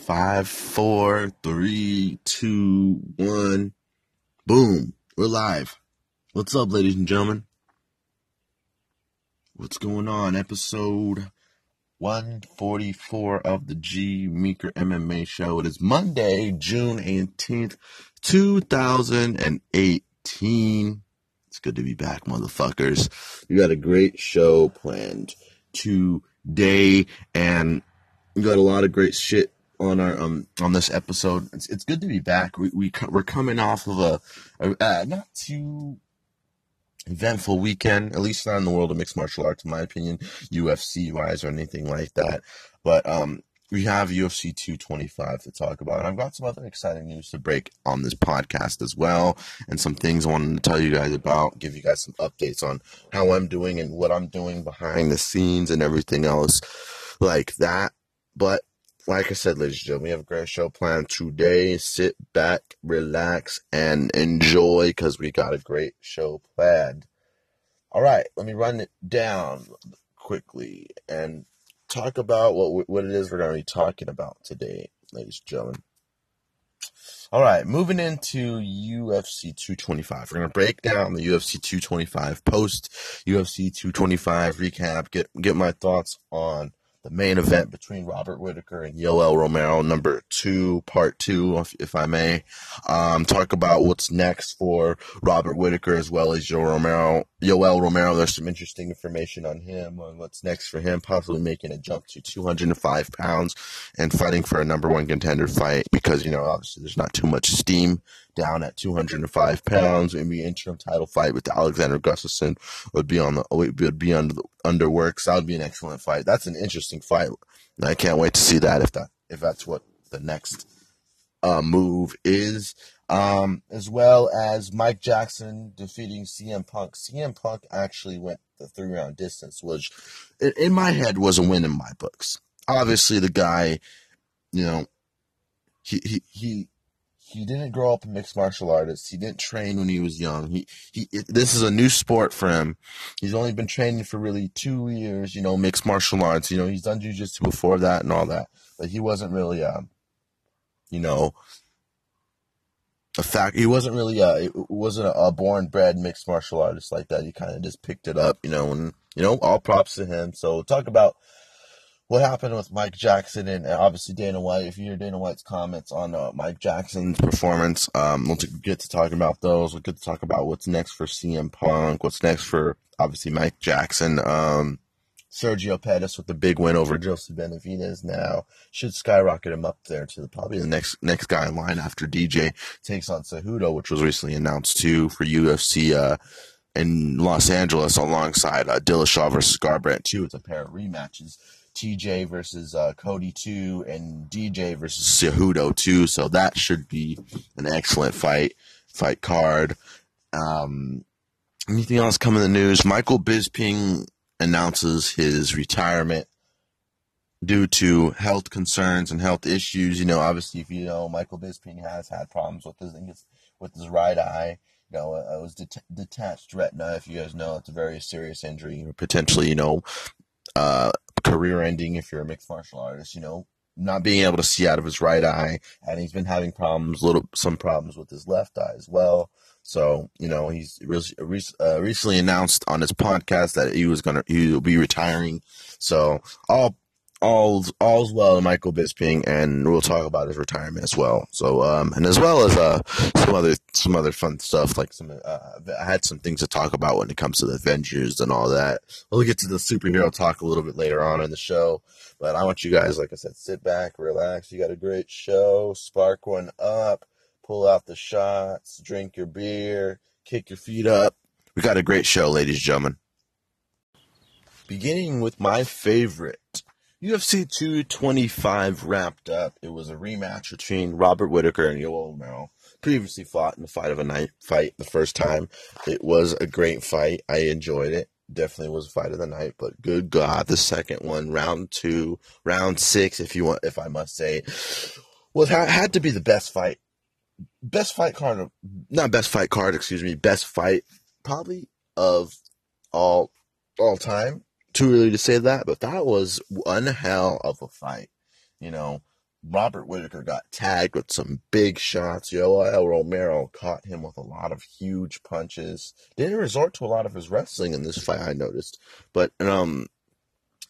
Five, four, three, two, one. Boom. We're live. What's up, ladies and gentlemen? What's going on? Episode 144 of the G Meeker MMA show. It is Monday, June 18th, 2018. It's good to be back, motherfuckers. We got a great show planned today, and we got a lot of great shit on our um on this episode. It's, it's good to be back. We we we're coming off of a, a uh, not too eventful weekend, at least not in the world of mixed martial arts, in my opinion, UFC wise or anything like that. But um, we have UFC 225 to talk about. And I've got some other exciting news to break on this podcast as well, and some things I wanted to tell you guys about, give you guys some updates on how I'm doing and what I'm doing behind the scenes and everything else like that. But like I said, ladies and gentlemen, we have a great show planned today. Sit back, relax, and enjoy because we got a great show planned. All right, let me run it down quickly and talk about what what it is we're going to be talking about today, ladies and gentlemen. All right, moving into UFC 225. We're going to break down the UFC 225 post UFC 225 recap, get get my thoughts on the main event between Robert Whitaker and Yoel Romero, number two, part two, if, if I may. Um, talk about what's next for Robert Whitaker as well as Yoel Romero. Yoel Romero, there's some interesting information on him, on what's next for him, possibly making a jump to 205 pounds and fighting for a number one contender fight because, you know, obviously there's not too much steam down at 205 pounds. Maybe interim title fight with Alexander Gustafsson would be on the would be under the underworks. That would be an excellent fight. That's an interesting fight. I can't wait to see that if that if that's what the next uh, move is. Um, as well as Mike Jackson defeating CM Punk. CM Punk actually went the three round distance, which in my head was a win in my books. Obviously, the guy, you know, he he he he didn't grow up a mixed martial artist. He didn't train when he was young. He he. This is a new sport for him. He's only been training for really two years. You know, mixed martial arts. You know, he's done jujitsu before that and all that, but he wasn't really, uh, you know, a fact. He wasn't really, a. it wasn't a, a born bred mixed martial artist like that. He kind of just picked it up. You know, and you know, all props to him. So talk about what happened with Mike Jackson and obviously Dana White. If you hear Dana White's comments on uh, Mike Jackson's performance, um, we'll get to talking about those. We'll get to talk about what's next for CM Punk, what's next for obviously Mike Jackson. Um, Sergio Pettis with the big win over Joseph Benavidez now should skyrocket him up there to the, probably the next next guy in line after DJ takes on Cejudo, which was recently announced too for UFC. Uh, in Los Angeles, alongside uh, Dillashaw versus Garbrandt too. It's a pair of rematches. TJ versus uh, Cody 2 and DJ versus Cejudo 2. So that should be an excellent fight fight card. Um, anything else come in the news? Michael Bisping announces his retirement due to health concerns and health issues. You know, obviously, if you know, Michael Bisping has had problems with his with his right eye. You know, it was det- detached retina. If you guys know, it's a very serious injury. Potentially, you know, uh, career ending if you're a mixed martial artist, you know, not being able to see out of his right eye, and he's been having problems, little some problems with his left eye as well. So you know, he's re- uh, recently announced on his podcast that he was gonna he will be retiring. So all all's all's well in Michael Bisping, and we'll talk about his retirement as well. So, um, and as well as uh, some other some other fun stuff, like some uh, I had some things to talk about when it comes to the Avengers and all that. We'll get to the superhero talk a little bit later on in the show, but I want you guys, like I said, sit back, relax. You got a great show. Spark one up, pull out the shots, drink your beer, kick your feet up. We got a great show, ladies and gentlemen. Beginning with my favorite UFC 225 wrapped up. It was a rematch between Robert Whitaker and Yoel Romero. Previously fought in the fight of a night fight the first time. It was a great fight. I enjoyed it. Definitely was a fight of the night, but good God, the second one, round two, round six, if you want, if I must say, was had to be the best fight, best fight card, not best fight card, excuse me, best fight probably of all all time too early to say that, but that was one hell of a fight. You know, Robert Whitaker got tagged with some big shots. Yoel Romero caught him with a lot of huge punches. Didn't resort to a lot of his wrestling in this fight, I noticed. But um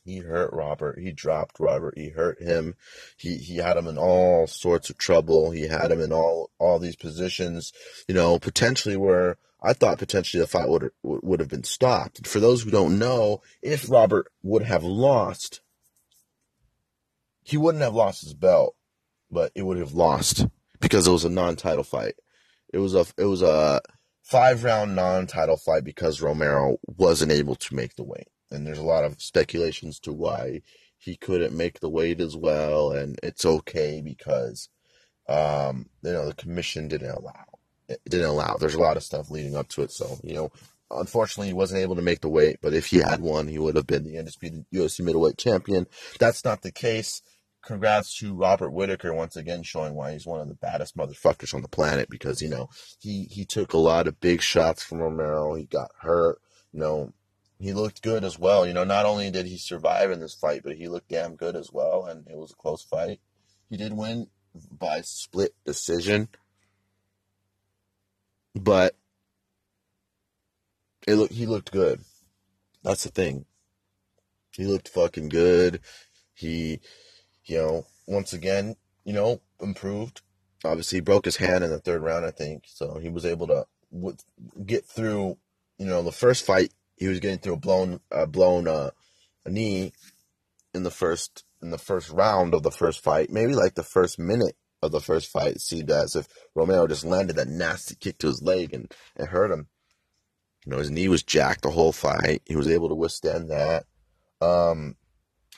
he hurt Robert. He dropped Robert. He hurt him. He he had him in all sorts of trouble. He had him in all all these positions, you know, potentially where I thought potentially the fight would would have been stopped. For those who don't know, if Robert would have lost, he wouldn't have lost his belt, but it would have lost because it was a non-title fight. It was a it was a five round non-title fight because Romero wasn't able to make the weight, and there's a lot of speculations to why he couldn't make the weight as well, and it's okay because um, you know the commission didn't allow didn't allow. There's a lot of stuff leading up to it, so you know unfortunately he wasn't able to make the weight but if he had won he would have been the undisputed ufc middleweight champion that's not the case congrats to Robert Whitaker once again showing why he's one of the baddest motherfuckers on the planet because you know he he took a lot of big shots from Romero. He got hurt. You know he looked good as well. You know not only did he survive in this fight, but he looked damn good as well, and it was a close fight. He did win by split decision, but it looked he looked good. That's the thing. He looked fucking good. He you know, once again, you know, improved. Obviously, he broke his hand in the third round, I think. So he was able to get through, you know, the first fight. He was getting through a blown, blown uh, a knee in the first in the first round of the first fight. Maybe like the first minute of the first fight, seemed as if Romero just landed that nasty kick to his leg and, and hurt him. You know, his knee was jacked the whole fight. He was able to withstand that. Um,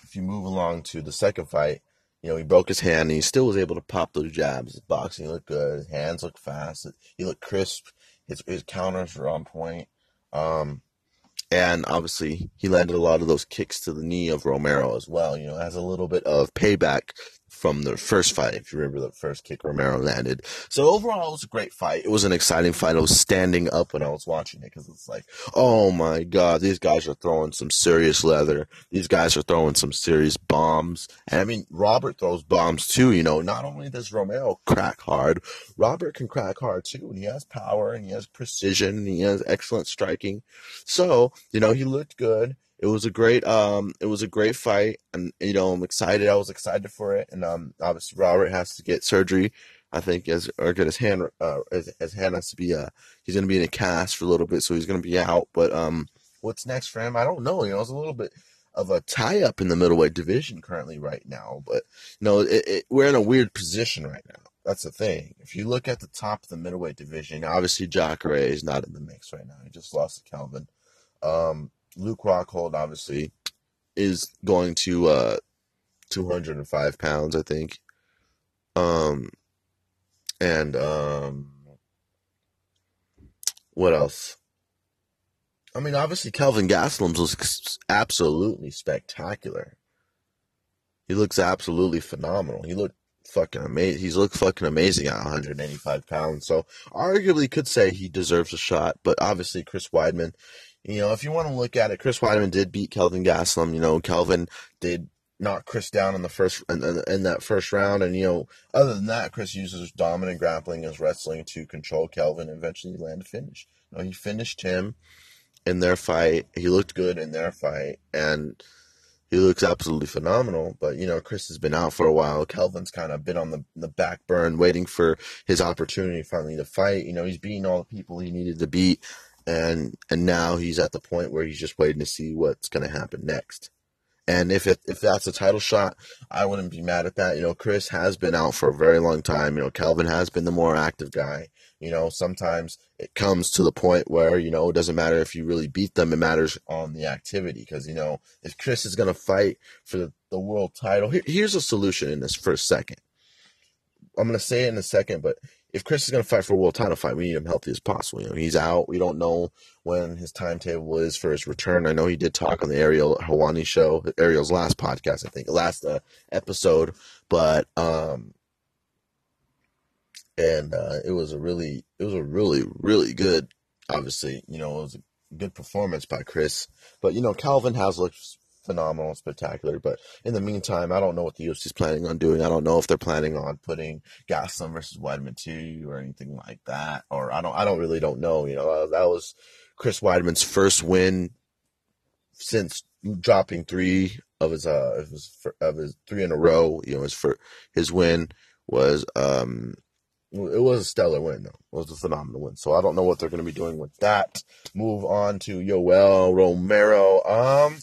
if you move along to the second fight, you know, he broke his hand and he still was able to pop those jabs. His boxing looked good. His hands looked fast. He looked crisp. His, his counters were on point. Um, and obviously, he landed a lot of those kicks to the knee of Romero as well. You know, as a little bit of payback from the first fight, if you remember the first kick Romero landed. So overall, it was a great fight. It was an exciting fight. I was standing up when I was watching it because it's like, oh my god, these guys are throwing some serious leather. These guys are throwing some serious bombs. And I mean, Robert throws bombs too. You know, not only does Romero crack hard, Robert can crack hard too, and he has power and he has precision and he has excellent striking. So you know, he looked good it was a great um it was a great fight and you know i'm excited i was excited for it and um obviously robert has to get surgery i think as or get his hand uh his hand has to be uh he's gonna be in a cast for a little bit so he's gonna be out but um what's next for him? I don't know you know it's a little bit of a tie up in the middleweight division currently right now but you know it, it, we're in a weird position right now that's the thing. If you look at the top of the middleweight division obviously Jacare is not in the mix right now he just lost to Kelvin um Luke Rockhold obviously is going to uh 205 pounds, I think. Um and um what else? I mean, obviously Kelvin Gastelum looks absolutely spectacular. He looks absolutely phenomenal. He looked fucking amazing. He's looked fucking amazing at 185 pounds. So arguably could say he deserves a shot, but obviously Chris Weidman, you know, if you want to look at it, Chris Weidman did beat Kelvin Gastelum. You know, Kelvin did knock Chris down in the first in, in, that first round, and you know, other than that, Chris uses dominant grappling as wrestling to control Kelvin and eventually land a finish. You know, he finished him in their fight. He looked good in their fight, and he looks absolutely phenomenal. But you know, Chris has been out for a while. Kelvin's kind of been on the the back burn, waiting for his opportunity finally to fight. You know, he's beating all the people he needed to beat and and now he's at the point where he's just waiting to see what's going to happen next. And if it, if that's a title shot, I wouldn't be mad at that. You know, Chris has been out for a very long time. You know, Kelvin has been the more active guy. You know, sometimes it comes to the point where, you know, it doesn't matter if you really beat them. It matters on the activity. Because, you know, if Chris is going to fight for the, the world title, here, here's a solution in this first second. I'm going to say it in a second, but if Chris is going to fight for a world title fight, we need him healthy as possible. You know, he's out. We don't know when his timetable is for his return. I know he did talk on the Ariel Helwani show, Ariel's last podcast, I think, last uh, episode, but um, and uh, it was a really, it was a really, really good. Obviously, you know, it was a good performance by Chris, but you know, Kelvin has looked phenomenal, spectacular. But in the meantime, I don't know what the UFC is planning on doing. I don't know if they're planning on putting Gastelum versus Weidman two or anything like that. Or I don't, I don't really don't know. You know, uh, that was Chris Weidman's first win since dropping three of his uh of his, of his three in a row. You know, his for his win was um it was a stellar win, though. It was a phenomenal win. So I don't know what they're going to be doing with that. Move on to Yoel Romero. Um,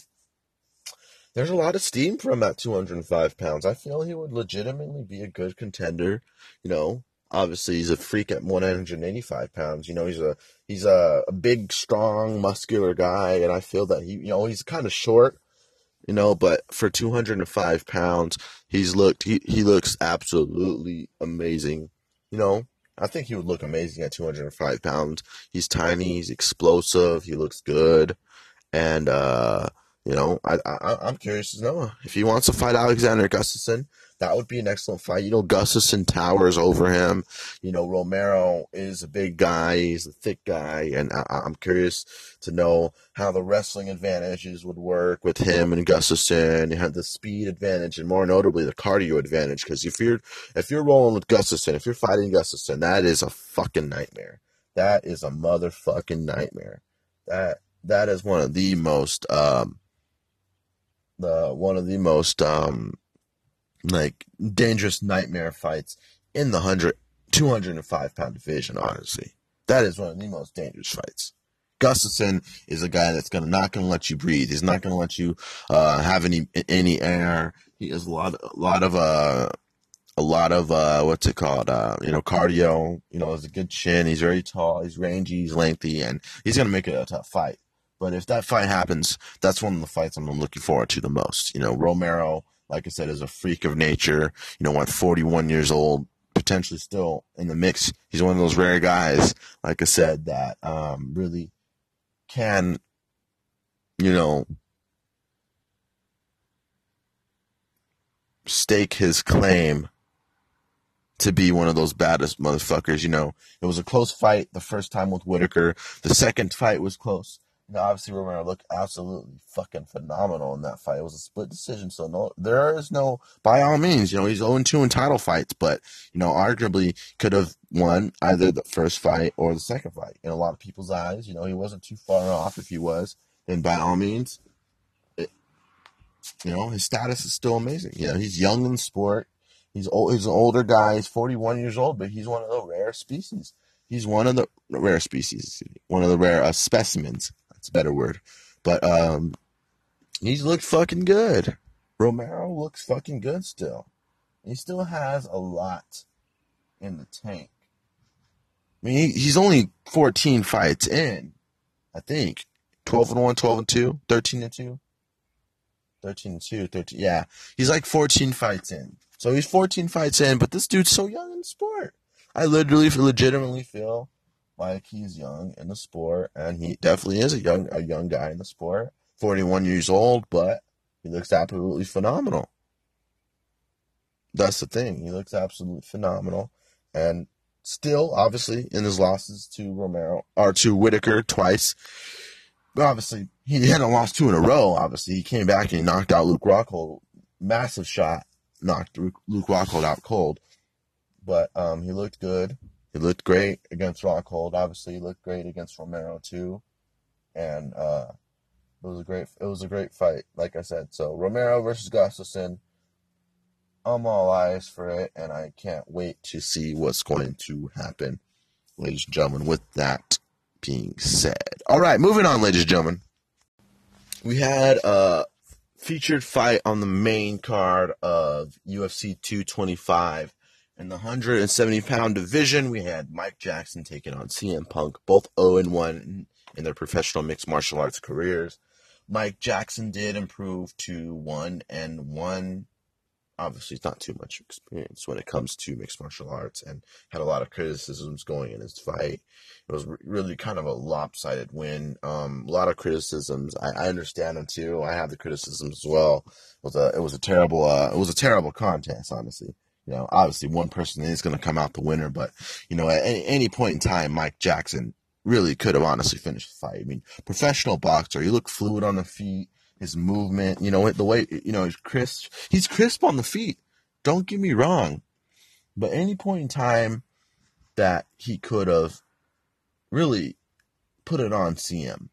there's a lot of steam from that 205 pounds. I feel he would legitimately be a good contender. You know, obviously he's a freak at 185 pounds. You know, he's a he's a, a big, strong, muscular guy, and I feel that he, you know, he's kind of short. You know, but for 205 pounds, he's looked he he looks absolutely amazing you know, I think he would look amazing at 205 pounds. He's tiny, he's explosive, he looks good, and uh, you know, I, I am curious to know if he wants to fight Alexander Gustafsson that would be an excellent fight. You know, Gustafsson towers over him. You know, Romero is a big guy. He's a thick guy. And I, am curious to know how the wrestling advantages would work with him and Gustafsson. You have the speed advantage and more notably the cardio advantage. Because if you're, if you're rolling with Gustafsson, if you're fighting Gustafsson, that is a fucking nightmare. That is a motherfucking nightmare. That, that is one of the most, um, the, one of the most, um, like dangerous nightmare fights in the 100, 205 pound division, honestly. That is one of the most dangerous fights. Gustafsson is a guy that's gonna not gonna let you breathe. He's not gonna let you uh, have any any air. He has a lot a lot of uh a lot of uh what's it called uh you know cardio. You know, has a good chin. He's very tall. He's rangy. He's lengthy, and he's gonna make it a tough fight. But if that fight happens, that's one of the fights I'm looking forward to the most. You know, Romero like I said, is a freak of nature. You know, at 41 years old, potentially still in the mix. He's one of those rare guys, like I said, that um, really can, you know, stake his claim to be one of those baddest motherfuckers. You know, it was a close fight the first time with Whitaker. The second fight was close obviously Romero looked absolutely fucking phenomenal in that fight. It was a split decision, so no, there is no. By all means, you know, he's 0 2 in title fights, but you know, arguably could have won either the first fight or the second fight. In a lot of people's eyes, you know, he wasn't too far off. If he was, then by all means, it, you know, his status is still amazing. You know, he's young in sport. He's old. He's an older guy. He's 41 years old, but he's one of the rare species. He's one of the rare species, one of the rare uh, specimens that's a better word. But um, he's looked fucking good. Romero looks fucking good still. He still has a lot in the tank. I mean, he, he's only 14 fights in, I think. 12 and 1, 12 and 2, 13 and 2. 13 and 2, 13. Yeah. He's like 14 fights in. So he's 14 fights in, but this dude's so young in sport. I literally, legitimately feel like he's young in the sport, and he definitely is a young a young guy in the sport. Forty one years old, but he looks absolutely phenomenal. That's the thing. He looks absolutely phenomenal, and still, obviously, in his losses to Romero or to Whitaker twice. Obviously, he hadn't lost two in a row. Obviously, he came back and he knocked out Luke Rockhold. Massive shot, knocked Luke Rockhold out cold. But um, he looked good. He looked great against Rockhold. Obviously, he looked great against Romero too, and uh, it was a great it was a great fight. Like I said, so Romero versus Gustafsson. I'm all eyes for it, and I can't wait to see what's going to happen, ladies and gentlemen. With that being said, all right, moving on, ladies and gentlemen. We had a featured fight on the main card of UFC 225 in the 170 pound division, we had Mike Jackson taking on CM Punk, both 0 and 1 in their professional mixed martial arts careers. Mike Jackson did improve to 1 and 1. Obviously, it's not too much experience when it comes to mixed martial arts and had a lot of criticisms going in his fight. It was really kind of a lopsided win. Um, a lot of criticisms. I, I, understand them too. I have the criticisms as well. It was a, it was a terrible, uh, it was a terrible contest, honestly you know, obviously one person is going to come out the winner, but you know, at any, any point in time, Mike Jackson really could have honestly finished the fight. I mean, professional boxer, he looked fluid on the feet. his movement, you know, the way, you know, he's crisp. He's crisp on the feet. Don't get me wrong. But any point in time that he could have really put it on CM.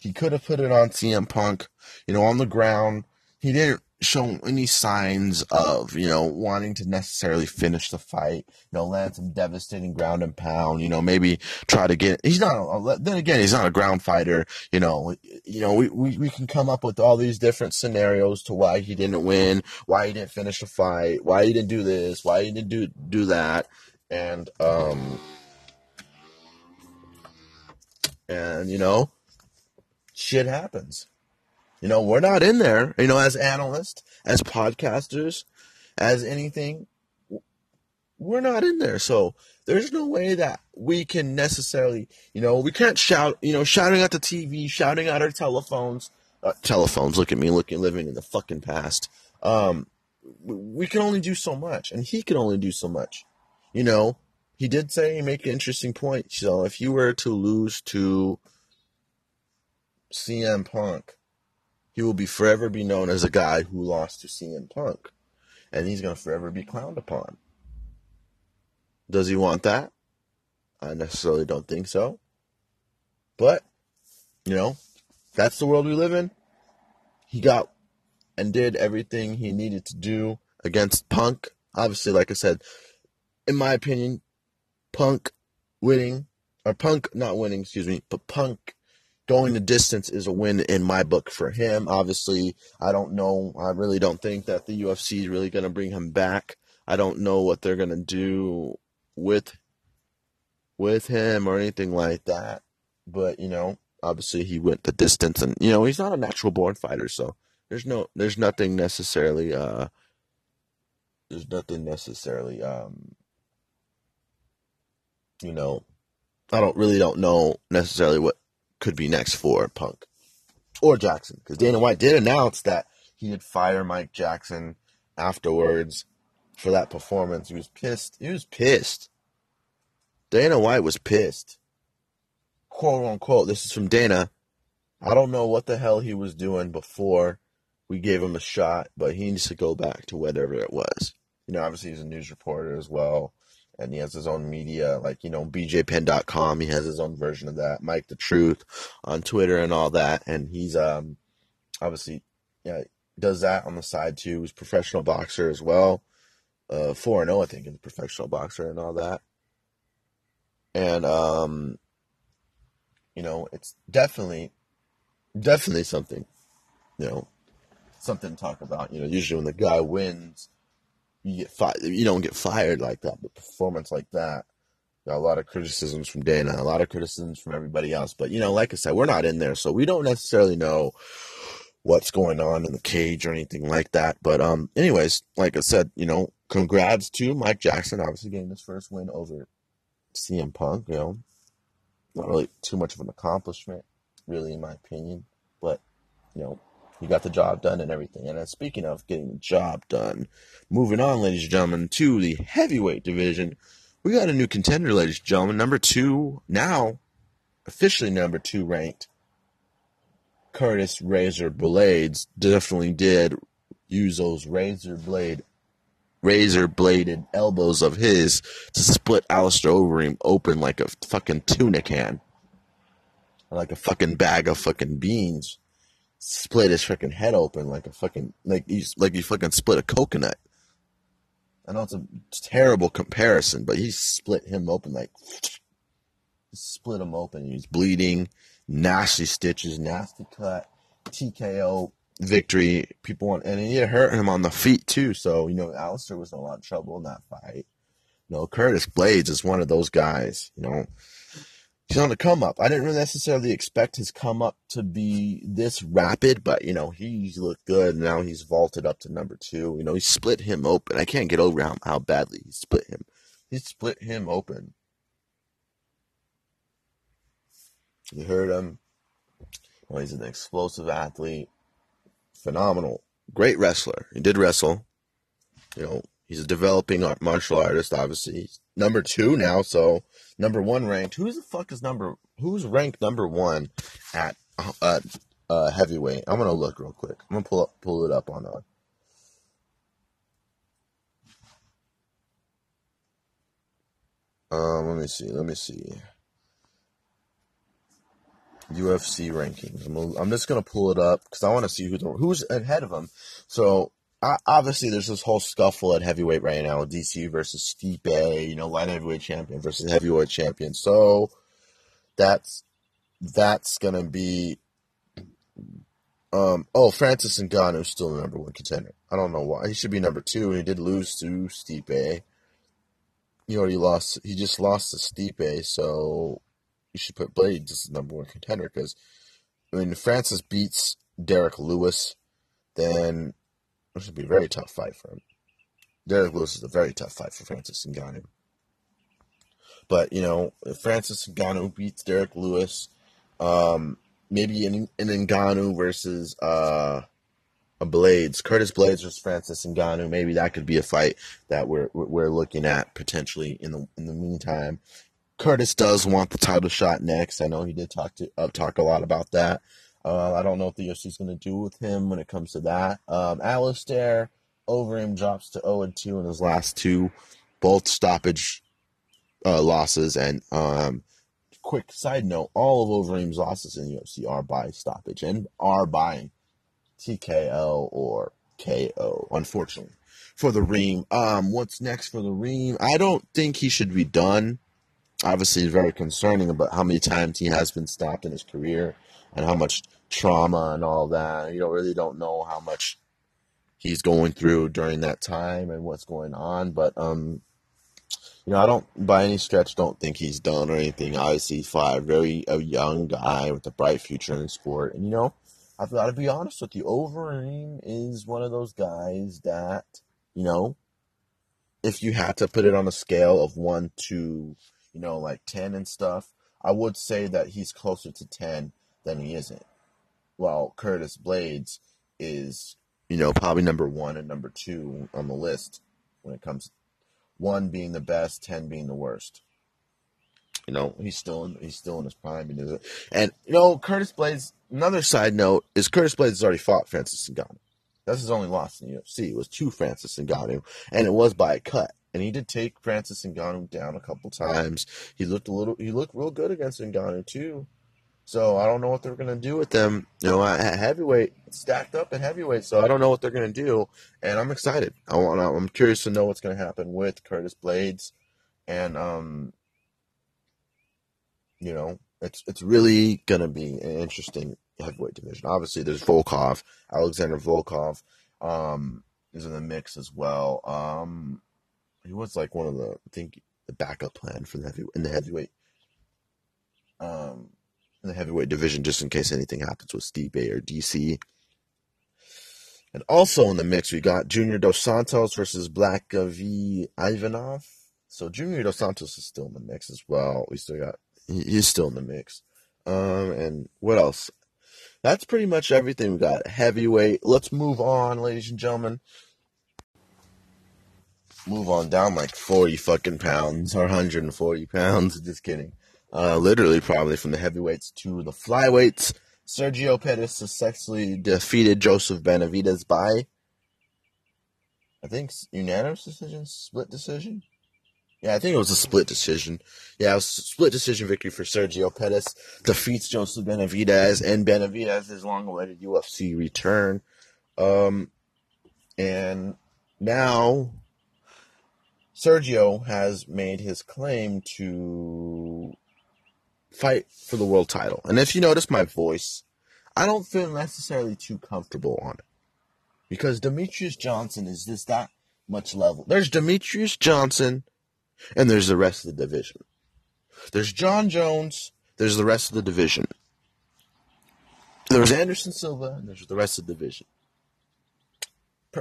He could have put it on CM Punk, you know, on the ground. He didn't show any signs of, you know, wanting to necessarily finish the fight, you know, land some devastating ground and pound, you know, maybe try to get, he's not, a, then again, he's not a ground fighter, you know, you know, we, we, we can come up with all these different scenarios to why he didn't win, why he didn't finish the fight, why he didn't do this, why he didn't do, do that. And, um, and, you know, shit happens. You know, we're not in there, you know, as analysts, as podcasters, as anything. We're not in there. So there's no way that we can necessarily, you know, we can't shout, you know, shouting at the TV, shouting at our telephones. Uh, telephones, look at me, looking, living in the fucking past. Um, we can only do so much, and he can only do so much. You know, he did say, he make an interesting point. So if you were to lose to CM Punk, he will be forever be known as a guy who lost to CM Punk. And he's going to forever be clowned upon. Does he want that? I necessarily don't think so. But, you know, that's the world we live in. He got and did everything he needed to do against Punk. Obviously, like I said, in my opinion, Punk winning, or Punk not winning, excuse me, but Punk going the distance is a win in my book for him. Obviously, I don't know. I really don't think that the UFC is really going to bring him back. I don't know what they're going to do with with him or anything like that. But, you know, obviously he went the distance and you know, he's not a natural born fighter, so there's no there's nothing necessarily uh there's nothing necessarily um you know, I don't really don't know necessarily what could be next for Punk or Jackson because Dana White did announce that he did fire Mike Jackson afterwards for that performance. He was pissed. He was pissed. Dana White was pissed. Quote unquote. This is from Dana. I don't know what the hell he was doing before we gave him a shot, but he needs to go back to whatever it was. You know, obviously he's a news reporter as well and he has his own media, like, you know, bjpenn.com. He has his own version of that. Mike the Truth on Twitter and all that. And he's, um, obviously, yeah, does that on the side too. He's professional boxer as well. Uh, 4 0, I think, in the professional boxer and all that. And, um, you know, it's definitely, definitely something, you know, something to talk about. You know, usually when the guy wins, you get fired. You don't get fired like that, but performance like that. Got a lot of criticisms from Dana, a lot of criticisms from everybody else. But you know, like I said, we're not in there, so we don't necessarily know what's going on in the cage or anything like that. But um, anyways, like I said, you know, congrats to Mike Jackson, obviously getting his first win over CM Punk. You know, not really too much of an accomplishment, really, in my opinion. But you know, he got the job done and everything. And uh, speaking of getting the job done, moving on, ladies and gentlemen, to the heavyweight division, we got a new contender, ladies and gentlemen. Number two, now officially number two ranked. Curtis Razor Blaydes definitely did use those razor blade, razor bladed elbows of his to split Alistair Overeem open like a fucking tuna can, like a fucking bag of fucking beans split his freaking head open like a fucking like he's like you fucking split a coconut. I know it's a terrible comparison, but he split him open like split him open. He's bleeding, nasty stitches, nasty cut, TKO victory. People want, and he hurt him on the feet too. So you know, Alistair was in a lot of trouble in that fight. You know, Curtis Blaydes is one of those guys. You know, he's on the come up. I didn't really necessarily expect his come up to be this rapid, but you know, he's looked good. Now he's vaulted up to number two. You know, he split him open. I can't get over how, how badly he split him. He split him open. You heard him. Well, he's an explosive athlete. Phenomenal. Great wrestler. He did wrestle. You know, he's a developing martial artist, obviously. He's number two now, so number one ranked. Who's the fuck is number? Who's ranked number one at uh, uh, heavyweight. I'm gonna look real quick. I'm gonna pull up, pull it up on uh, Um, let me see. Let me see. UFC rankings. I'm, I'm just gonna pull it up because I want to see who's who's ahead of him. So obviously, there's this whole scuffle at heavyweight right now. DC versus Stipe, you know, light heavyweight champion versus heavyweight champion. So that's that's gonna be. Um. Oh, Francis Ngannou is still the number one contender. I don't know why he should be number two. He did lose to Stipe. He already lost. He just lost to Stipe, so you should put Blaydes as the number one contender because mean, Francis beats Derrick Lewis, then it should be a very tough fight for him. Derrick Lewis is a very tough fight for Francis Ngannou. But you know, if Francis Ngannou beats Derrick Lewis, um, maybe in in Ngannou versus uh, a Blaydes, Curtis Blaydes versus Francis Ngannou, maybe that could be a fight that we're we're looking at potentially in the in the meantime. Curtis does want the title shot next. I know he did talk to uh, talk a lot about that. Uh, I don't know what the UFC is going to do with him when it comes to that. Um, Alistair Overeem drops to 0 and 2 in his last two, both stoppage uh, losses. And um, quick side note: all of Overeem's losses in the UFC are by stoppage and are by TKO or KO. Unfortunately, for the Reem. Um, what's next for the Reem? I don't think he should be done obviously very concerning about how many times he has been stopped in his career and how much trauma and all that. You don't really don't know how much he's going through during that time and what's going on. But um, you know, I don't by any stretch don't think he's done or anything. Obviously, five, very a young guy with a bright future in sport. And you know, I've got to be honest with you, Overeem is one of those guys that you know, if you had to put it on a scale of one to you know, like 10 and stuff, I would say that he's closer to 10 than he isn't. While Curtis Blaydes is, you know, probably number one and number two on the list when it comes one being the best, 10 being the worst. You know, he's still in, he's still in his prime. And, you know, Curtis Blaydes. another side note is Curtis Blaydes has already fought Francis Ngannou. That's his only loss in the UFC. It was to Francis Ngannou, and it was by a cut and he did take Francis Ngannou down a couple times. He looked a little, he looked real good against Ngannou too. So I don't know what they're gonna do with them. You know, heavyweight, stacked up at heavyweight. So I don't know what they're gonna do, and I'm excited. I want, I'm curious to know what's gonna happen with Curtis Blaydes, and um, you know, it's it's really gonna be an interesting heavyweight division. Obviously, there's Volkov, Alexander Volkov, um, is in the mix as well. Um, he was like one of the I think the backup plan for the heavy in the heavyweight um in the heavyweight division just in case anything happens with Stipe or DC. And also in the mix we got Junior Dos Santos versus Blagoy Ivanov. So Junior Dos Santos is still in the mix as well. We still got he's still in the mix. Um and what else? That's pretty much everything we got. Heavyweight. Let's move on, ladies and gentlemen move on down like 40 fucking pounds or 140 pounds. Just kidding. Uh, literally, probably from the heavyweights to the flyweights. Sergio Pettis successfully defeated Joseph Benavidez by, I think, unanimous decision, split decision. Yeah, I think it was a split decision. Yeah, it was a split decision victory for Sergio Pettis. Defeats Joseph Benavidez, and Benavidez is long-awaited UFC return. Um, and now Sergio has made his claim to fight for the world title. And if you notice my voice, I don't feel necessarily too comfortable on it. Because Demetrious Johnson is just that much level. There's Demetrious Johnson, and there's the rest of the division. There's Jon Jones, there's the rest of the division. There's Anderson Silva, and there's the rest of the division.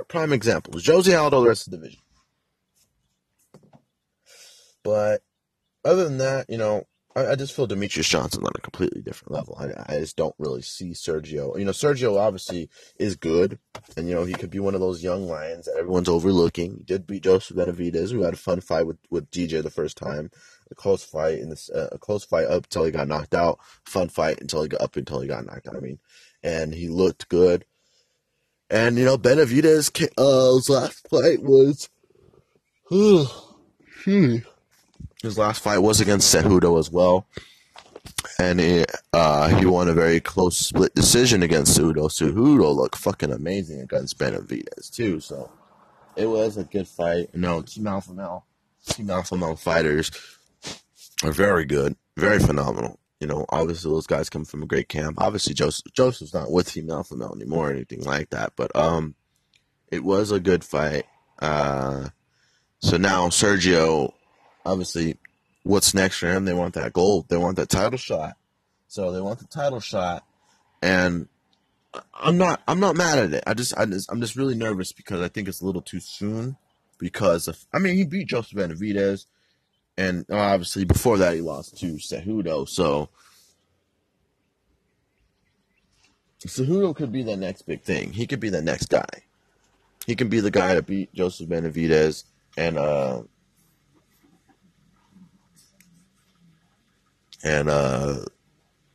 Prime example is Jose Aldo, the rest of the division. But other than that, you know, I, I just feel Demetrious Johnson on a completely different level. I, I just don't really see Sergio. You know, Sergio obviously is good, and you know he could be one of those young lions that everyone's overlooking. He did beat Joseph Benavidez, We had a fun fight with with DJ the first time. A close fight in this, uh, a close fight up until he got knocked out. Fun fight until he got up until he got knocked out. I mean, and he looked good. And you know, Benavidez' uh, last fight was, his last fight was against Cejudo as well, and he, uh, he won a very close split decision against Cejudo. Cejudo looked fucking amazing against Benavidez too, so it was a good fight. No, Team Alpha Male, Team Alpha Male fighters are very good, very phenomenal. You know, obviously those guys come from a great camp. Obviously Joseph Joseph's not with Team Alpha Male anymore or anything like that, but um, it was a good fight. Uh, so now Sergio, obviously, what's next for him? They want that gold. They want that title shot. So they want the title shot, and I'm not. I'm not mad at it. I just. I just I'm just really nervous because I think it's a little too soon. Because of, I mean, he beat Joseph Benavidez and obviously before that he lost to Cejudo. So Cejudo could be the next big thing. He could be the next guy. He can be the guy to beat Joseph Benavidez and uh and uh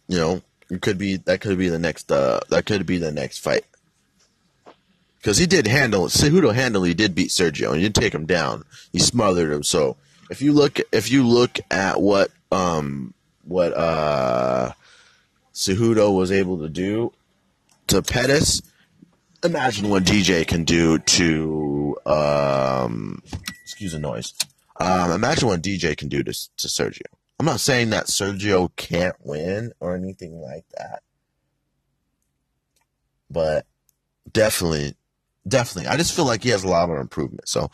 you know it could be that could be the next uh that could be the next fight because he did handle Cejudo handily did beat Sergio and he did take him down. He smothered him. So if you look if you look at what um what uh Cejudo was able to do to Pettis, imagine what DJ can do to um excuse the noise. Um, imagine what DJ can do to to Sergio. I'm not saying that Sergio can't win or anything like that, but definitely Definitely. I just feel like he has a lot of improvement. So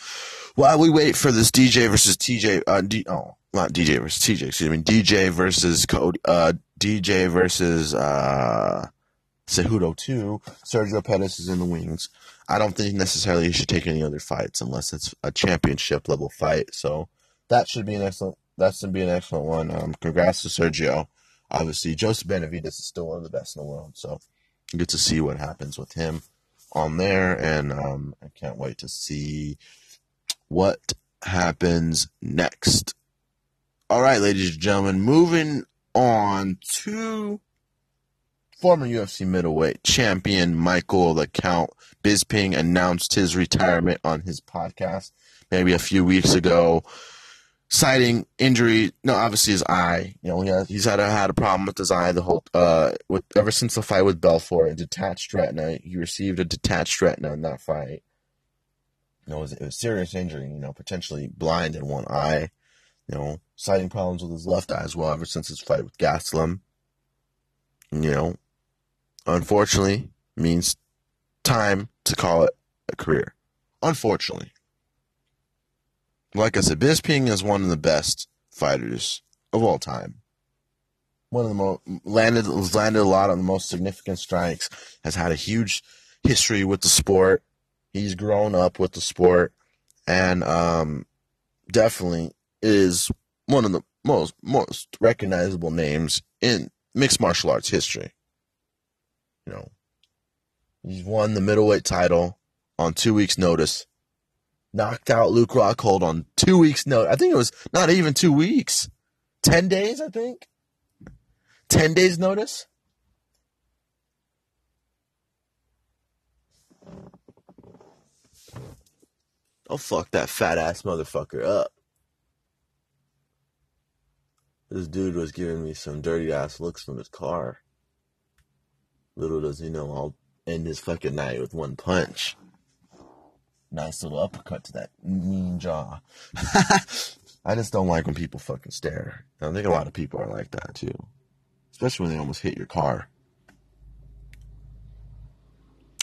while we wait for this DJ versus TJ, uh, D, oh, not DJ versus TJ, excuse me, DJ versus Cody, uh, DJ versus, uh, Cejudo 2, Sergio Pettis is in the wings. I don't think necessarily he should take any other fights unless it's a championship level fight. So that should be an excellent, that should be an excellent one. Um, congrats to Sergio. Obviously, Joseph Benavidez is still one of the best in the world. So you get to see what happens with him on there, and um, I can't wait to see what happens next. All right, ladies and gentlemen, moving on to former UFC middleweight champion Michael the Count Bisping announced his retirement on his podcast maybe a few weeks ago citing injury. No, obviously his eye. You know, he has, he's had a, had a problem with his eye the whole uh with ever since the fight with Belfort, a detached retina. He received a detached retina in that fight. You know, it was, it was serious injury. You know, potentially blind in one eye. You know, citing problems with his left eye as well ever since his fight with Gastelum. You know, unfortunately, means time to call it a career. Unfortunately like I said, Bisping is one of the best fighters of all time. One of the most landed landed a lot on the most significant strikes. Has had a huge history with the sport. He's grown up with the sport, and um, definitely is one of the most most recognizable names in mixed martial arts history. You know, he's won the middleweight title on two weeks' notice knocked out Luke Rockhold on two weeks' notice. I think it was not even two weeks, 10 days, I think. 10 days' notice. I'll fuck that fat ass motherfucker up. This dude was giving me some dirty ass looks from his car. Little does he know I'll end his fucking night with one punch. Nice little uppercut to that mean jaw. I just don't like when people fucking stare. I think a lot of people are like that too. Especially when they almost hit your car.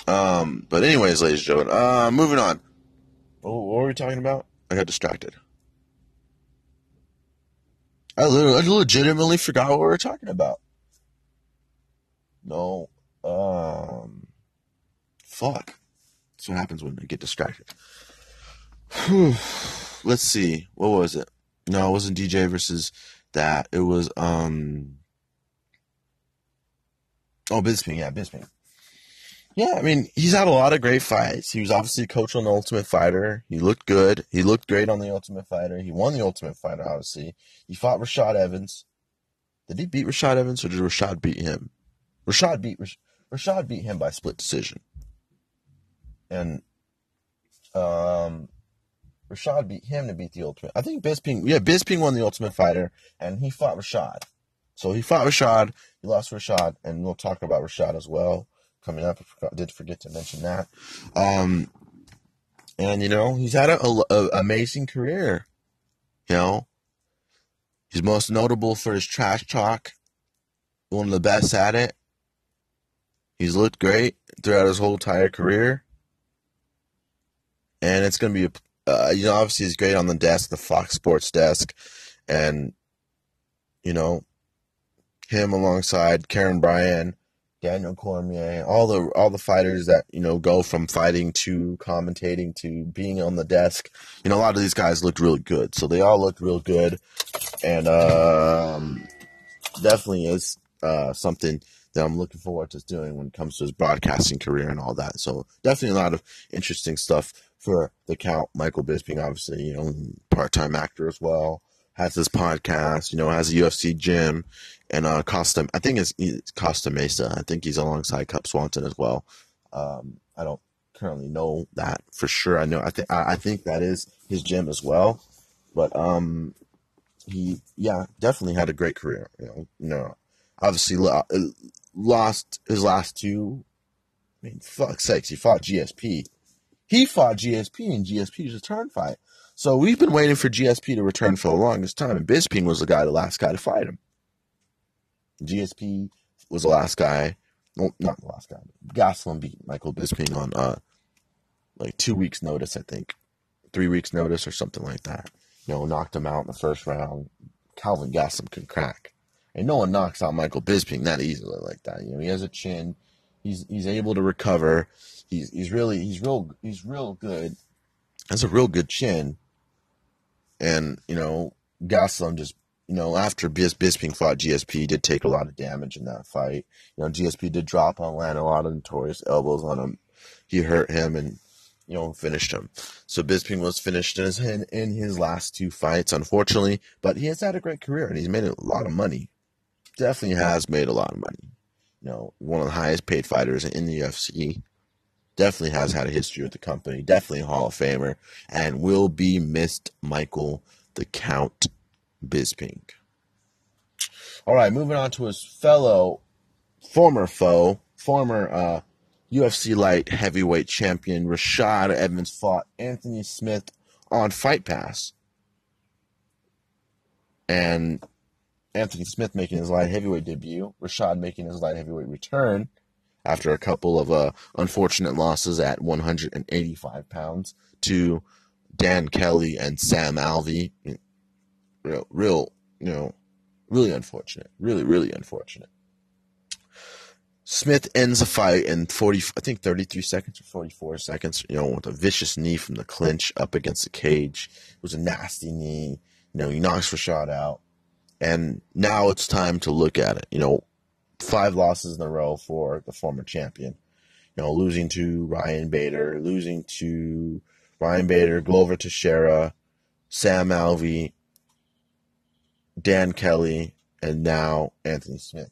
Um, but anyways, ladies and gentlemen, uh, moving on. Oh, what were we talking about? I got distracted. I literally, I legitimately forgot what we were talking about. No, um, fuck. That's what happens when I get distracted. Let's see. What was it? No, it wasn't DJ versus that. It was um Oh Bisping, yeah, Bisping. Yeah, I mean, he's had a lot of great fights. He was obviously a coach on the Ultimate Fighter. He looked good. He looked great on the Ultimate Fighter. He won the Ultimate Fighter, obviously. He fought Rashad Evans. Did he beat Rashad Evans or did Rashad beat him? Rashad beat Rashad beat him by split decision. And um, Rashad beat him to beat the Ultimate. I think Bisping, yeah, Bisping won the Ultimate Fighter, and he fought Rashad. So he fought Rashad, he lost Rashad, and we'll talk about Rashad as well coming up. I forgot, did forget to mention that. Um, and you know he's had a, a, a amazing career. You know, he's most notable for his trash talk. One of the best at it. He's looked great throughout his whole entire career. And it's going to be, uh, you know, obviously he's great on the desk, the Fox Sports desk. And, you know, him alongside Karyn Bryant, Daniel Cormier, all the all the fighters that you know go from fighting to commentating to being on the desk. You know, a lot of these guys looked really good, so they all looked real good, and um, definitely is uh, something that I'm looking forward to doing when it comes to his broadcasting career and all that. So definitely a lot of interesting stuff for the count. Michael Bisping, obviously, you know, part time actor as well has his podcast, you know, has a UFC gym, and uh, Costa. I think it's, it's Costa Mesa. I think he's alongside Cub Swanson as well. Um, I don't currently know that for sure. I know. I think I think that is his gym as well. But um, he yeah definitely had a great career. You know, you know obviously lost his last two. I mean, fuck sakes, he fought GSP. He fought GSP in GSP's return fight. So we've been waiting for GSP to return for the longest time, and Bisping was the guy, the last guy to fight him. GSP was the last guy, well, not the last guy. Gastelum beat Michael Bisping on uh, like two weeks' notice, I think, three weeks' notice or something like that. You know, knocked him out in the first round. Kelvin Gastelum can crack, and no one knocks out Michael Bisping that easily like that. You know, he has a chin. He's he's able to recover. He's he's really he's real he's real good. Has a real good chin and, you know, Gastelum just, you know, after Bis- Bisping fought GSP, did take a lot of damage in that fight. You know, GSP did drop on, land a lot of notorious elbows on him. He hurt him and, you know, finished him. So Bisping was finished in his, in, in his last two fights, unfortunately, but he has had a great career and he's made a lot of money. Definitely has made a lot of money. You know, one of the highest paid fighters in the UFC definitely has had a history with the company, definitely a Hall of Famer, and will be missed, Michael the Count Bisping. All right, moving on to his fellow, former foe, former uh, UFC light heavyweight champion Rashad Evans fought Anthony Smith on Fight Pass. And Anthony Smith making his light heavyweight debut, Rashad making his light heavyweight return after a couple of uh, unfortunate losses at 185 pounds to Dan Kelly and Sam Alvey. Real, real, you know, really unfortunate. Really, really unfortunate. Smith ends the fight in 40, I think 33 seconds or 44 seconds, you know, with a vicious knee from the clinch up against the cage. It was a nasty knee. You know, he knocks Rashad out. And now it's time to look at it. You know, five losses in a row for the former champion. You know, losing to Ryan Bader, losing to Ryan Bader, Glover Teixeira, Sam Alvey, Dan Kelly, and now Anthony Smith.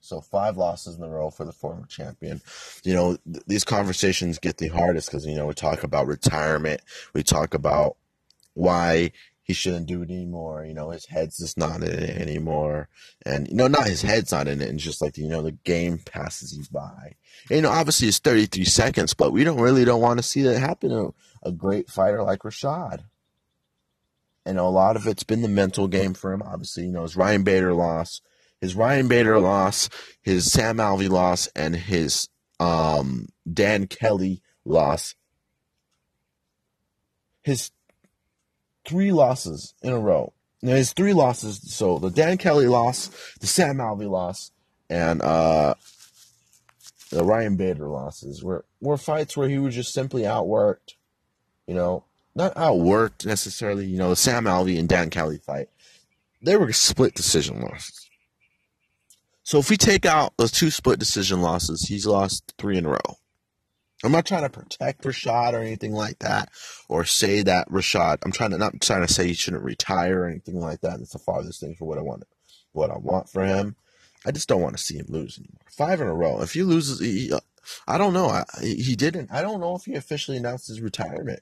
So five losses in a row for the former champion. You know, th- these conversations get the hardest because, you know, we talk about retirement. We talk about why he shouldn't do it anymore. You know, his head's just not in it anymore. And, you know, not his head's not in it. And just like, you know, the game passes you by. And, you know, obviously it's 33 seconds, but we don't really don't want to see that happen to a great fighter like Rashad. And a lot of it's been the mental game for him. Obviously, you know, his Ryan Bader loss, his Ryan Bader loss, his Sam Alvey loss, and his um, Dan Kelly loss. His three losses in a row. Now his three losses. So the Dan Kelly loss, the Sam Alvey loss, and uh, the Ryan Bader losses were were fights where he was just simply outworked. You know, not outworked necessarily. You know, the Sam Alvey and Dan Kelly fight, they were split decision losses. So if we take out those two split decision losses, he's lost three in a row. I'm not trying to protect Rashad or anything like that, or say that Rashad. I'm trying to not trying to say he shouldn't retire or anything like that. It's the farthest thing for what I want, what I want for him. I just don't want to see him lose anymore. Five in a row. If he loses, he, I don't know. I, he didn't. I don't know if he officially announced his retirement.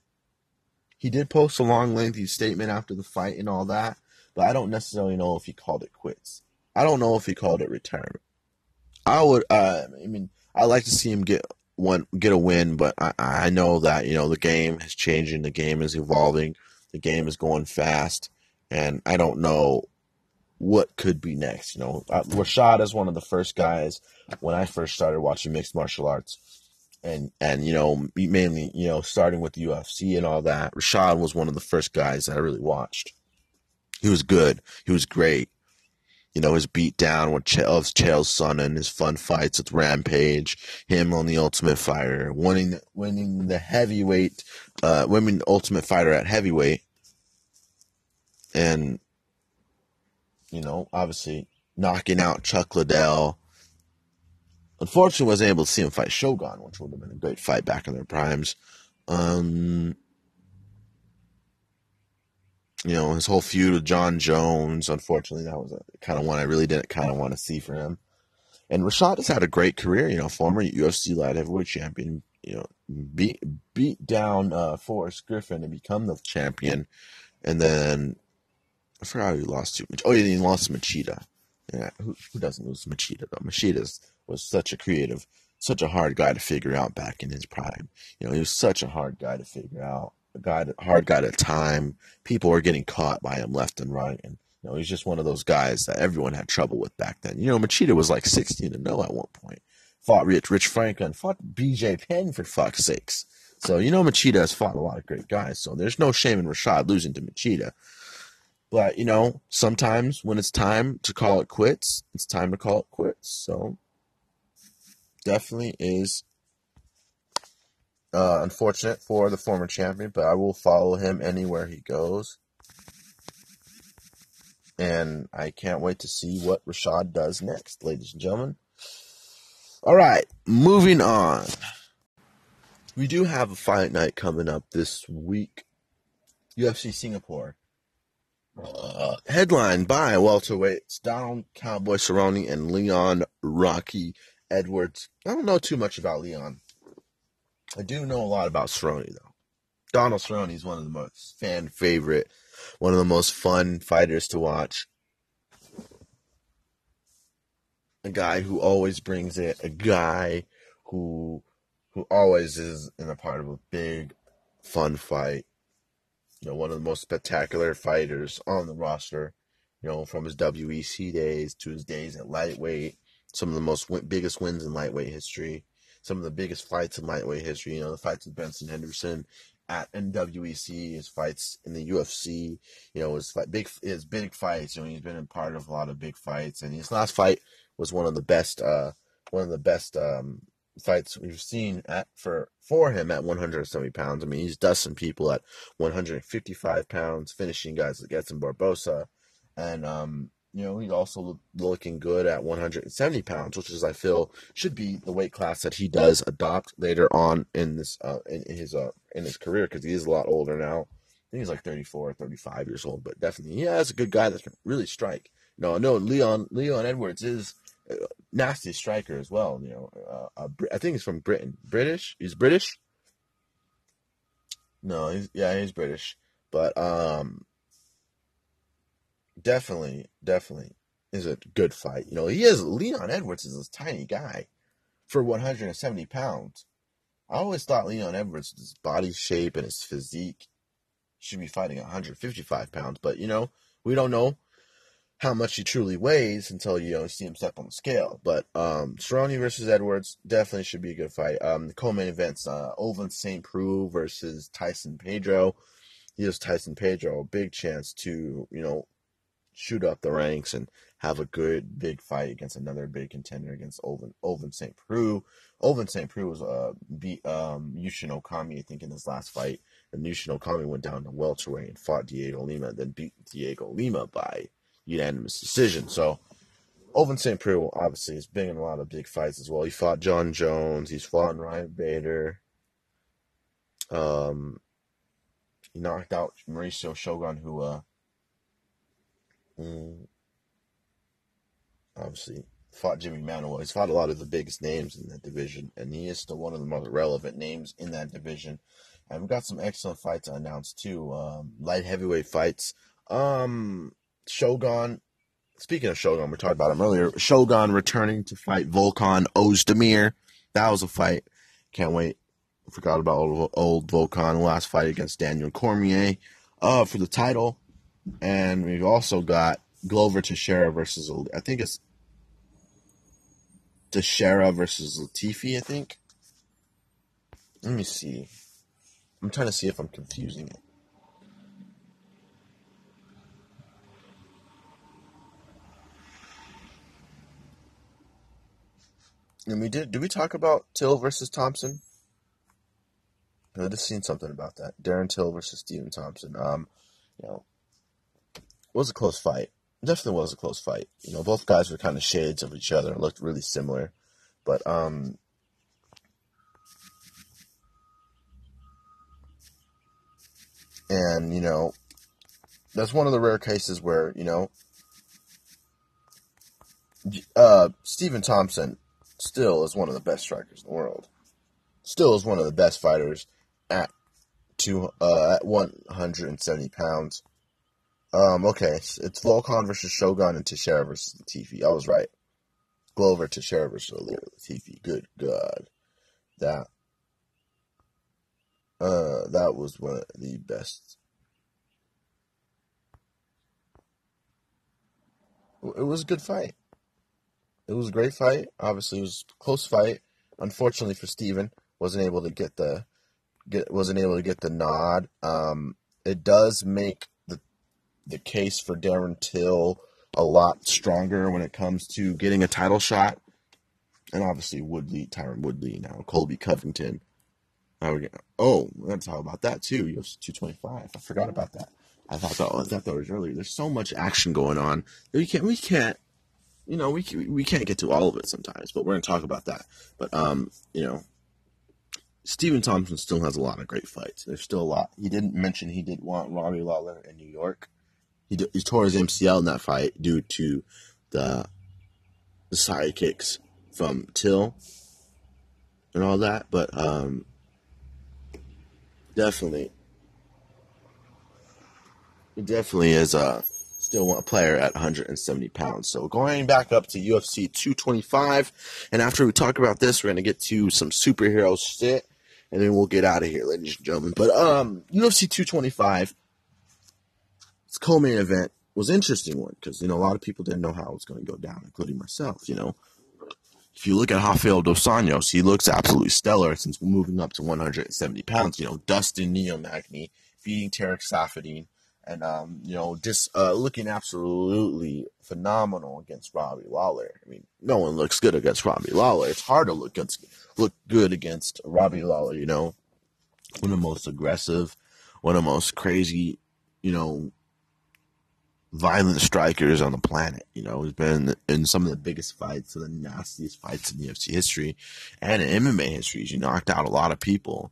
He did post a long, lengthy statement after the fight and all that, but I don't necessarily know if he called it quits. I don't know if he called it retirement. I would. Uh, I mean, I like to see him get one, get a win, but I, I know that you know the game is changing, the game is evolving, the game is going fast, and I don't know what could be next. You know, uh, Rashad is one of the first guys when I first started watching mixed martial arts, and and you know mainly you know starting with UFC and all that. Rashad was one of the first guys that I really watched. He was good. He was great. You know, his beat down with Ch- of Chael Sonnen, his fun fights with Rampage, him on the Ultimate Fighter, winning winning the heavyweight, uh, women Ultimate Fighter at heavyweight, and you know, obviously knocking out Chuck Liddell. Unfortunately, wasn't able to see him fight Shogun, which would have been a great fight back in their primes. Um, you know, his whole feud with Jon Jones. Unfortunately, that was a kind of one I really didn't kind of want to see for him. And Rashad has had a great career. You know, former UFC light heavyweight champion. You know, beat beat down uh, Forrest Griffin and become the champion, and then I forgot who he lost to. Oh, yeah, he lost to Machida. Yeah, who, who doesn't lose to Machida though? Machida was such a creative, such a hard guy to figure out back in his prime. You know, he was such a hard guy to figure out. Guy, hard guy to time. People were getting caught by him left and right, and you know, he's just one of those guys that everyone had trouble with back then. You know, Machida was like sixteen to no at one point. Fought Rich, Rich Franklin, fought BJ Penn for fuck's sakes. So you know, Machida has fought a lot of great guys. So there's no shame in Rashad losing to Machida. But, you know, sometimes when it's time to call it quits, it's time to call it quits. So, definitely is uh, unfortunate for the former champion, but I will follow him anywhere he goes. And I can't wait to see what Rashad does next, ladies and gentlemen. All right, moving on. We do have a fight night coming up this week. UFC Singapore. Uh, headlined by welterweights Donald Cowboy Cerrone and Leon Rocky Edwards. I don't know too much about Leon. I do know a lot about Cerrone though. Donald Cerrone is one of the most fan favorite, one of the most fun fighters to watch. A guy who always brings it. A guy who who always is in a part of a big, fun fight you know, one of the most spectacular fighters on the roster, you know, from his WEC days to his days at lightweight, some of the most win- biggest wins in lightweight history, some of the biggest fights in lightweight history, you know, the fights with Benson Henderson at NWEC, his fights in the UFC, you know, his fight, big, his big fights, you know, he's been a part of a lot of big fights and his last fight was one of the best, uh, one of the best, um, fights we've seen at for for him at 170 pounds. I mean, he's dusting people at 155 pounds, finishing guys like Edson Barbosa, and um, you know he's also looking good at 170 pounds, which is I feel should be the weight class that he does adopt later on in this uh, in, in his uh, in his career because he is a lot older now. I think he's like 34 or 35 years old, but definitely yeah, he's a good guy that can really strike. No, no, Leon Leon Edwards is a nasty striker as well. You know, uh, uh, I think he's from Britain. British? He's British. No, he's yeah, he's British, but um, definitely, definitely is a good fight. You know, he is Leon Edwards is this tiny guy for 170 pounds. I always thought Leon Edwards, his body shape and his physique, should be fighting 155 pounds, but you know, we don't know how much he truly weighs until you know see him step on the scale. But um, Cerrone versus Edwards definitely should be a good fight. Um, the co-main events: uh, Ovince St. Preux versus Tyson Pedro. He gives Tyson Pedro a big chance to you know shoot up the ranks and have a good big fight against another big contender against Ovin Ovince St. Preux. Ovince St. Preux was uh beat um Yushin Okami I think in his last fight. And Yushin Okami went down to welterweight and fought Diego Lima, then beat Diego Lima by unanimous decision. So Ovince St. Preux obviously has been in a lot of big fights as well. He fought Jon Jones. He's fought Ryan Bader. Um, he knocked out Mauricio Shogun, who uh, mm, obviously fought Jimmy Manuwa. He's fought a lot of the biggest names in that division, and he is still one of the most relevant names in that division. And we've got some excellent fights announced too. Um, light heavyweight fights. Um, Shogun. Speaking of Shogun, we talked about him earlier. Shogun returning to fight Volkan Ozdemir. That was a fight. Can't wait. Forgot about old, old Volkan last fight against Daniel Cormier uh, for the title. And we've also got Glover Teixeira versus, I think it's Teixeira versus Latifi, I think. Let me see. I'm trying to see if I'm confusing it. And we did. Did we talk about Till versus Thompson? I just seen something about that. Darren Till versus Stephen Thompson. Um, you know, was a close fight. Definitely was a close fight. You know, both guys were kind of shades of each other. Looked really similar, but um, and you know, that's one of the rare cases where you know, uh, Stephen Thompson still is one of the best strikers in the world. Still is one of the best fighters at two uh, at 170 pounds. Um, okay, it's Volkan versus Shogun and Teixeira versus Latifi. I was right. Glover Teixeira versus Latifi. Good God, that uh, that was one of the best. It was a good fight. It was a great fight. Obviously, it was a close fight. Unfortunately for Steven, wasn't able to get the get wasn't able to get the nod. Um, it does make the case for Darren Till a lot stronger when it comes to getting a title shot. And obviously Woodley, Tyron Woodley now, Colby Covington. Oh, we oh, let's talk about that too. UFC 225. I forgot about that. I thought that, I thought that was earlier. There's so much action going on. We can't, we can't, you know, we we can't get to all of it sometimes. But we're gonna talk about that. But um, you know, Stephen Thompson still has a lot of great fights. There's still a lot. He didn't mention he did want Robbie Lawler in New York. He, he tore his MCL in that fight due to the the side kicks from Till and all that. But um, definitely, he definitely is a still a player at 170 pounds. So going back up to UFC 225, and after we talk about this, we're gonna get to some superhero shit and then we'll get out of here, ladies and gentlemen. But um, UFC 225, its co-main event was interesting one because you know a lot of people didn't know how it was going to go down, including myself. You know, if you look at Rafael dos Anjos, he looks absolutely stellar since moving up to 170 pounds. You know, Dustin Neil Magny beating Tarec Saffiedine and um, you know, just uh, looking absolutely phenomenal against Robbie Lawler. I mean, no one looks good against Robbie Lawler. It's hard to look against, look good against Robbie Lawler. You know, one of the most aggressive, one of the most crazy, you know, violent strikers on the planet. You know, he's been in some of the biggest fights, some of the nastiest fights in UFC history, and in MMA history. He knocked out a lot of people.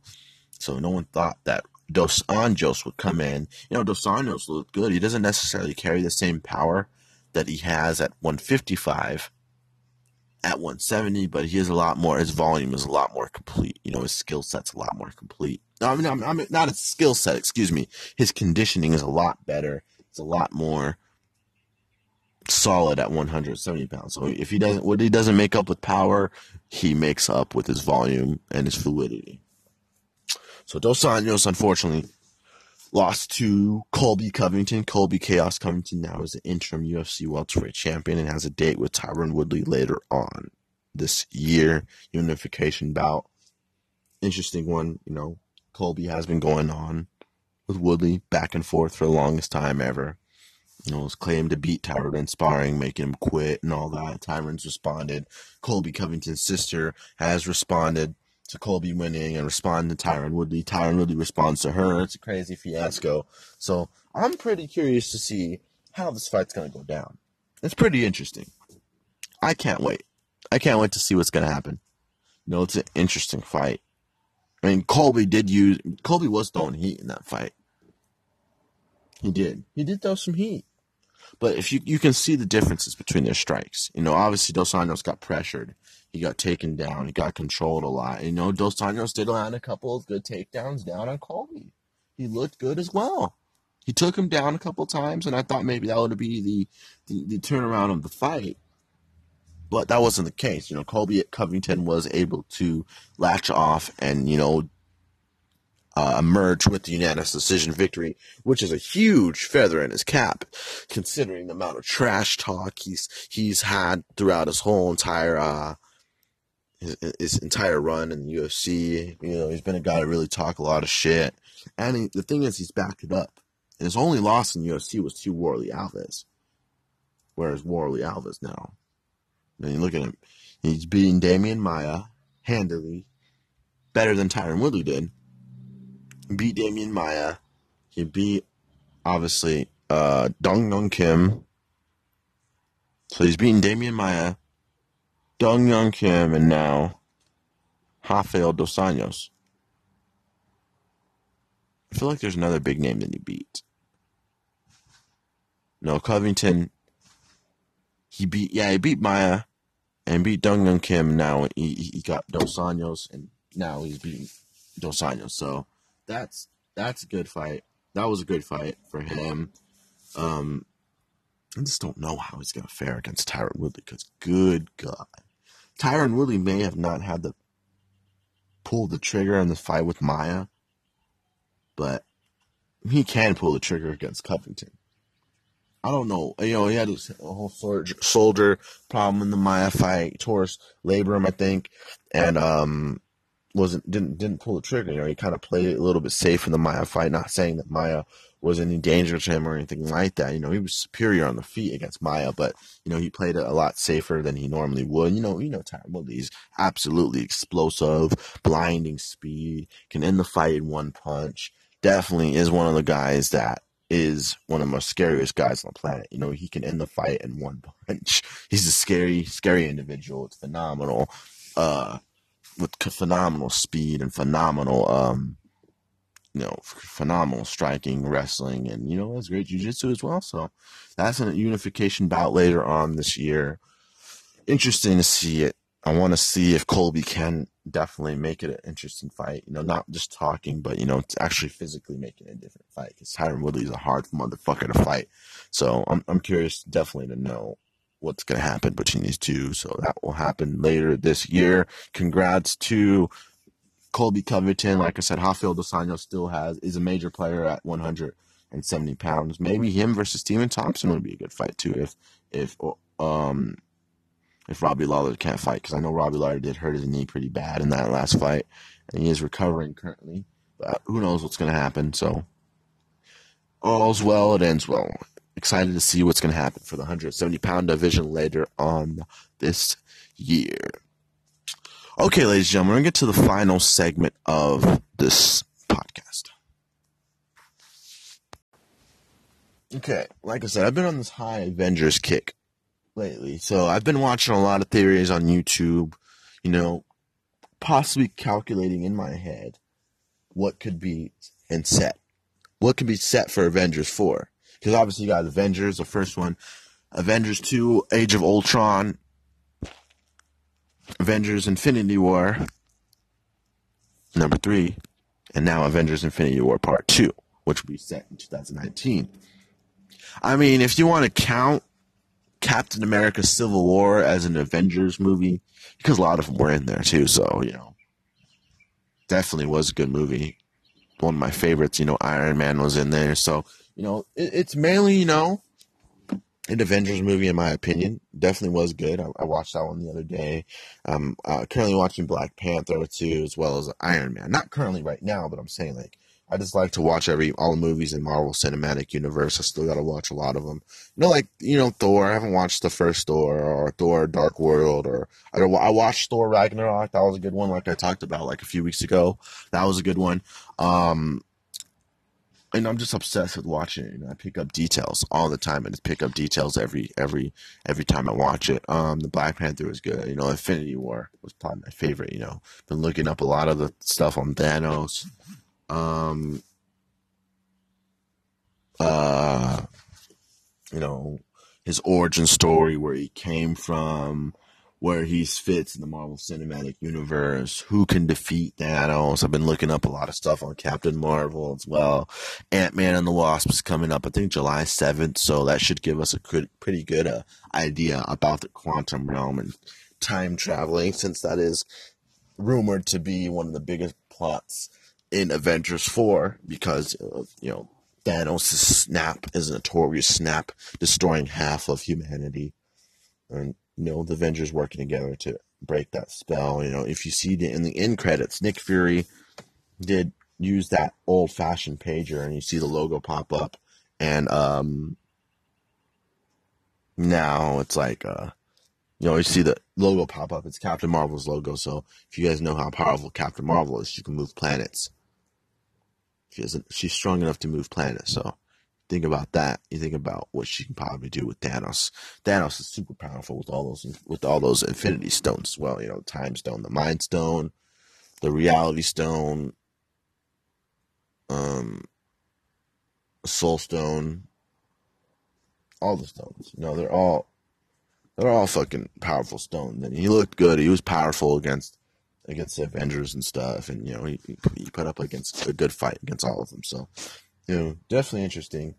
So no one thought that Dos Anjos would come in. You know, Dos Anjos looked good. He doesn't necessarily carry the same power that he has at 155 at 170, but he is a lot more. His volume is a lot more complete. You know, his skill set's a lot more complete. I mean, I'm, I'm not a skill set. Excuse me. His conditioning is a lot better. It's a lot more solid at 170 pounds. So if he doesn't, what he doesn't make up with power, he makes up with his volume and his fluidity. So Dos Anjos, unfortunately, lost to Colby Covington. Colby Chaos Covington now is the interim UFC welterweight champion and has a date with Tyron Woodley later on this year. Unification bout. Interesting one, you know. Colby has been going on with Woodley back and forth for the longest time ever. You know, his claim to beat Tyron in sparring, making him quit and all that. Tyron's responded. Colby Covington's sister has responded to Colby winning and respond to Tyron Woodley. Tyron Woodley responds to her. It's a crazy fiasco. So I'm pretty curious to see how this fight's going to go down. It's pretty interesting. I can't wait. I can't wait to see what's going to happen. You know, it's an interesting fight. I mean, Colby did use, Colby was throwing heat in that fight. He did. He did throw some heat. But if you you can see the differences between their strikes. You know, obviously Dos Anjos got pressured. He got taken down. He got controlled a lot. You know, Dos Anjos did land a couple of good takedowns down on Colby. He looked good as well. He took him down a couple times, and I thought maybe that would be the, the, the turnaround of the fight. But that wasn't the case. You know, Colby Covington was able to latch off and, you know, uh, emerge with the unanimous decision victory, which is a huge feather in his cap, considering the amount of trash talk he's he's had throughout his whole entire uh, his, his entire run in the UFC. You know, he's been a guy to really talk a lot of shit, and he, the thing is, he's backed it up. And his only loss in UFC was to Warley Alves, whereas Warley Alves now, I mean, look at him, he's beating Demian Maia handily, better than Tyron Woodley did beat Demian Maia. He beat obviously uh Dong Hyun Kim. So he's beating Damian Maya, Dong Hyun Kim, and now Rafael Dos Anjos. I feel like there's another big name that he beat. No, Covington. He beat yeah, he beat Maia and beat Dong Hyun Kim. Now he he got Dos Anjos and now he's beating Dos Anjos. So that's that's a good fight. That was a good fight for him. Um, I just don't know how he's gonna fare against Tyron Woodley because good God, Tyron Woodley may have not had the pull the trigger in the fight with Maia, but he can pull the trigger against Covington. I don't know. You know, he had a whole soldier problem in the Maia fight. Taurus labrum, I think, and um, wasn't didn't didn't pull the trigger. You know, he kind of played it a little bit safe in the Maia fight. Not saying that Maia was any danger to him or anything like that. You know, he was superior on the feet against Maia, but you know he played it a lot safer than he normally would. You know, you know Tyron Woodley's absolutely explosive, blinding speed, can end the fight in one punch. Definitely is one of the guys that is one of the most scariest guys on the planet. You know, he can end the fight in one punch. He's a scary, scary individual. It's phenomenal. Uh, with phenomenal speed and phenomenal, um, you know, phenomenal striking, wrestling, and you know, has great jujitsu as well. So that's a unification bout later on this year. Interesting to see it. I want to see if Colby can definitely make it an interesting fight. You know, not just talking, but you know, it's actually physically making a different fight. Because Tyron Woodley is a hard motherfucker to fight. So I'm I'm curious, definitely to know what's to happen between these two. So that will happen later this year. Congrats to Colby Covington. Like I said, Rafael Dos Anjos still has is a major player at 170 pounds. Maybe him versus Stephen Thompson would be a good fight too. If if um if Robbie Lawler can't fight, because I know Robbie Lawler did hurt his knee pretty bad in that last fight, and he is recovering currently. But who knows what's going to happen? So all's well, it ends well excited to see what's going to happen for the 170 pound division later on this year. Okay, ladies and gentlemen, we're going to get to the final segment of this podcast. Okay, like I said, I've been on this high Avengers kick lately. So I've been watching a lot of theories on YouTube, you know, possibly calculating in my head what could be and set. What could be set for Avengers 4 because obviously you got Avengers, the first one, Avengers 2, Age of Ultron, Avengers Infinity War, number 3, and now Avengers Infinity War Part 2, which will be set in 2019. I mean, if you want to count Captain America Civil War as an Avengers movie, because a lot of them were in there too, so, you know, definitely was a good movie. One of my favorites, you know, Iron Man was in there, so you know, it, it's mainly, you know, an Avengers movie, in my opinion. Definitely was good. I, I watched that one the other day. Um, uh, currently watching Black Panther too, as well as Iron Man. Not currently right now, but I'm saying like I just like to watch every all the movies in Marvel Cinematic Universe. I still got to watch a lot of them. You know, like you know Thor. I haven't watched the first Thor or Thor Dark World or I, I watched Thor Ragnarok. That was a good one. Like I talked about like a few weeks ago. That was a good one. Um, and I'm just obsessed with watching it. You know, I pick up details all the time, and just pick up details every every every time I watch it. Um, the Black Panther was good. You know, Infinity War was probably my favorite. You know, been looking up a lot of the stuff on Thanos. Um, uh, you know, his origin story, where he came from, where he fits in the Marvel Cinematic Universe, who can defeat Thanos. I've been looking up a lot of stuff on Captain Marvel as well. Ant Man and the Wasp is coming up, I think July 7th, so that should give us a pretty good uh, idea about the quantum realm and time traveling, since that is rumored to be one of the biggest plots in Avengers 4 because, of, you know, Thanos' snap is a notorious snap, destroying half of humanity. And you know, the Avengers working together to break that spell. You know, if you see the, in the end credits, Nick Fury did use that old fashioned pager and you see the logo pop up and um now it's like uh you know you see the logo pop up it's captain marvel's logo so if you guys know how powerful captain marvel is she can move planets she isn't she's strong enough to move planets so think about that, you think about what she can probably do with Thanos. Thanos is super powerful with all those with all those Infinity Stones as well. You know, Time Stone, the Mind Stone, the Reality Stone, um, Soul Stone, all the stones. You know, they're all they're all fucking powerful stones. And he looked good. He was powerful against against the Avengers and stuff, and you know, he, he put up against a good fight against all of them. So you know, definitely interesting.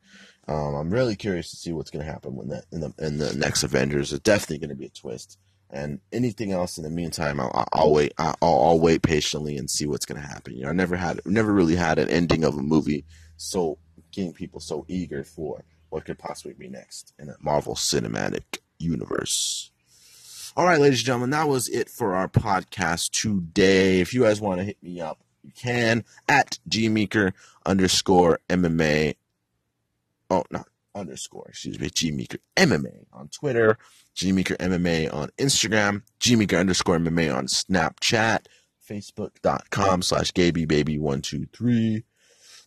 Um, I'm really curious to see what's going to happen when that in the in the next Avengers. It's definitely going to be a twist. And anything else in the meantime, I'll, I'll wait. I'll, I'll, wait patiently and see what's going to happen. You know, I never had, never really had an ending of a movie so getting people so eager for what could possibly be next in a Marvel Cinematic Universe. All right, ladies and gentlemen, that was it for our podcast today. If you guys want to hit me up you can at gmeeker underscore MMA. Oh, not underscore, excuse me, gmeeker MMA on Twitter, gmeeker MMA on Instagram, gmeeker underscore MMA on Snapchat, facebook.com slash gabybaby123.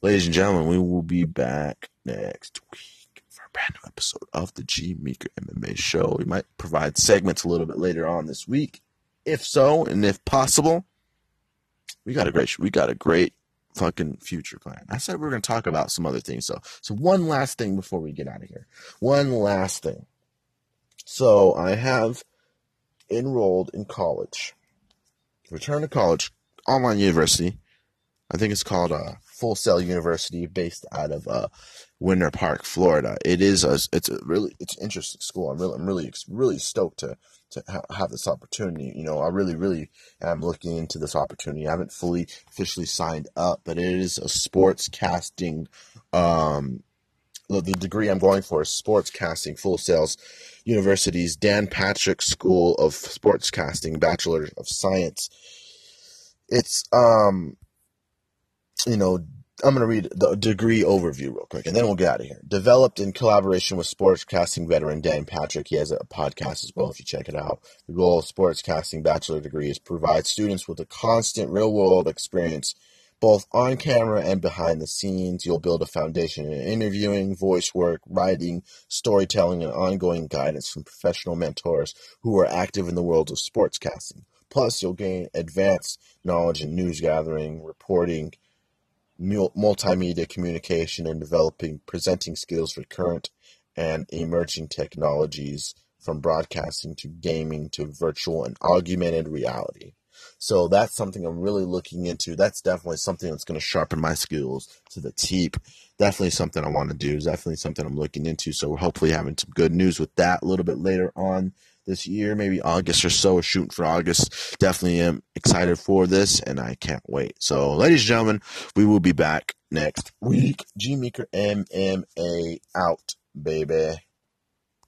Ladies and gentlemen, we will be back next week for a brand new episode of the G Meeker MMA show. We might provide segments a little bit later on this week. If so, and if possible, we got a great we got a great fucking future plan. I said we are going to talk about some other things. So, so one last thing before we get out of here. One last thing. So I have enrolled in college, return to college, online university. I think it's called uh, Full Sail University, based out of uh, Winter Park, Florida. It is a, it's a really, it's an interesting school. I'm really, I'm really, really stoked to to ha- have this opportunity. You know, I really, really am looking into this opportunity. I haven't fully officially signed up, but it is a sports casting. Um, the degree I'm going for is sports casting, Full Sail's University's Dan Patrick School of Sports Casting, Bachelor of Science. It's um, you know, I'm going to read the degree overview real quick, and then we'll get out of here. Developed in collaboration with sportscasting veteran Dan Patrick. He has a podcast as well if you check it out. The goal of sportscasting bachelor degree is provide students with a constant real world experience, both on camera and behind the scenes. You'll build a foundation in interviewing, voice work, writing, storytelling, and ongoing guidance from professional mentors who are active in the world of sportscasting. Plus, you'll gain advanced knowledge in news gathering, reporting, multimedia communication and developing presenting skills for current and emerging technologies from broadcasting to gaming to virtual and augmented reality. So that's something I'm really looking into. That's definitely something that's going to sharpen my skills to the teep. Definitely something I want to do. Definitely something I'm looking into. So we're hopefully having some good news with that a little bit later on this year, maybe August or so, shooting for August. Definitely am excited for this and I can't wait. So, ladies and gentlemen, we will be back next week. G Meeker MMA out, baby.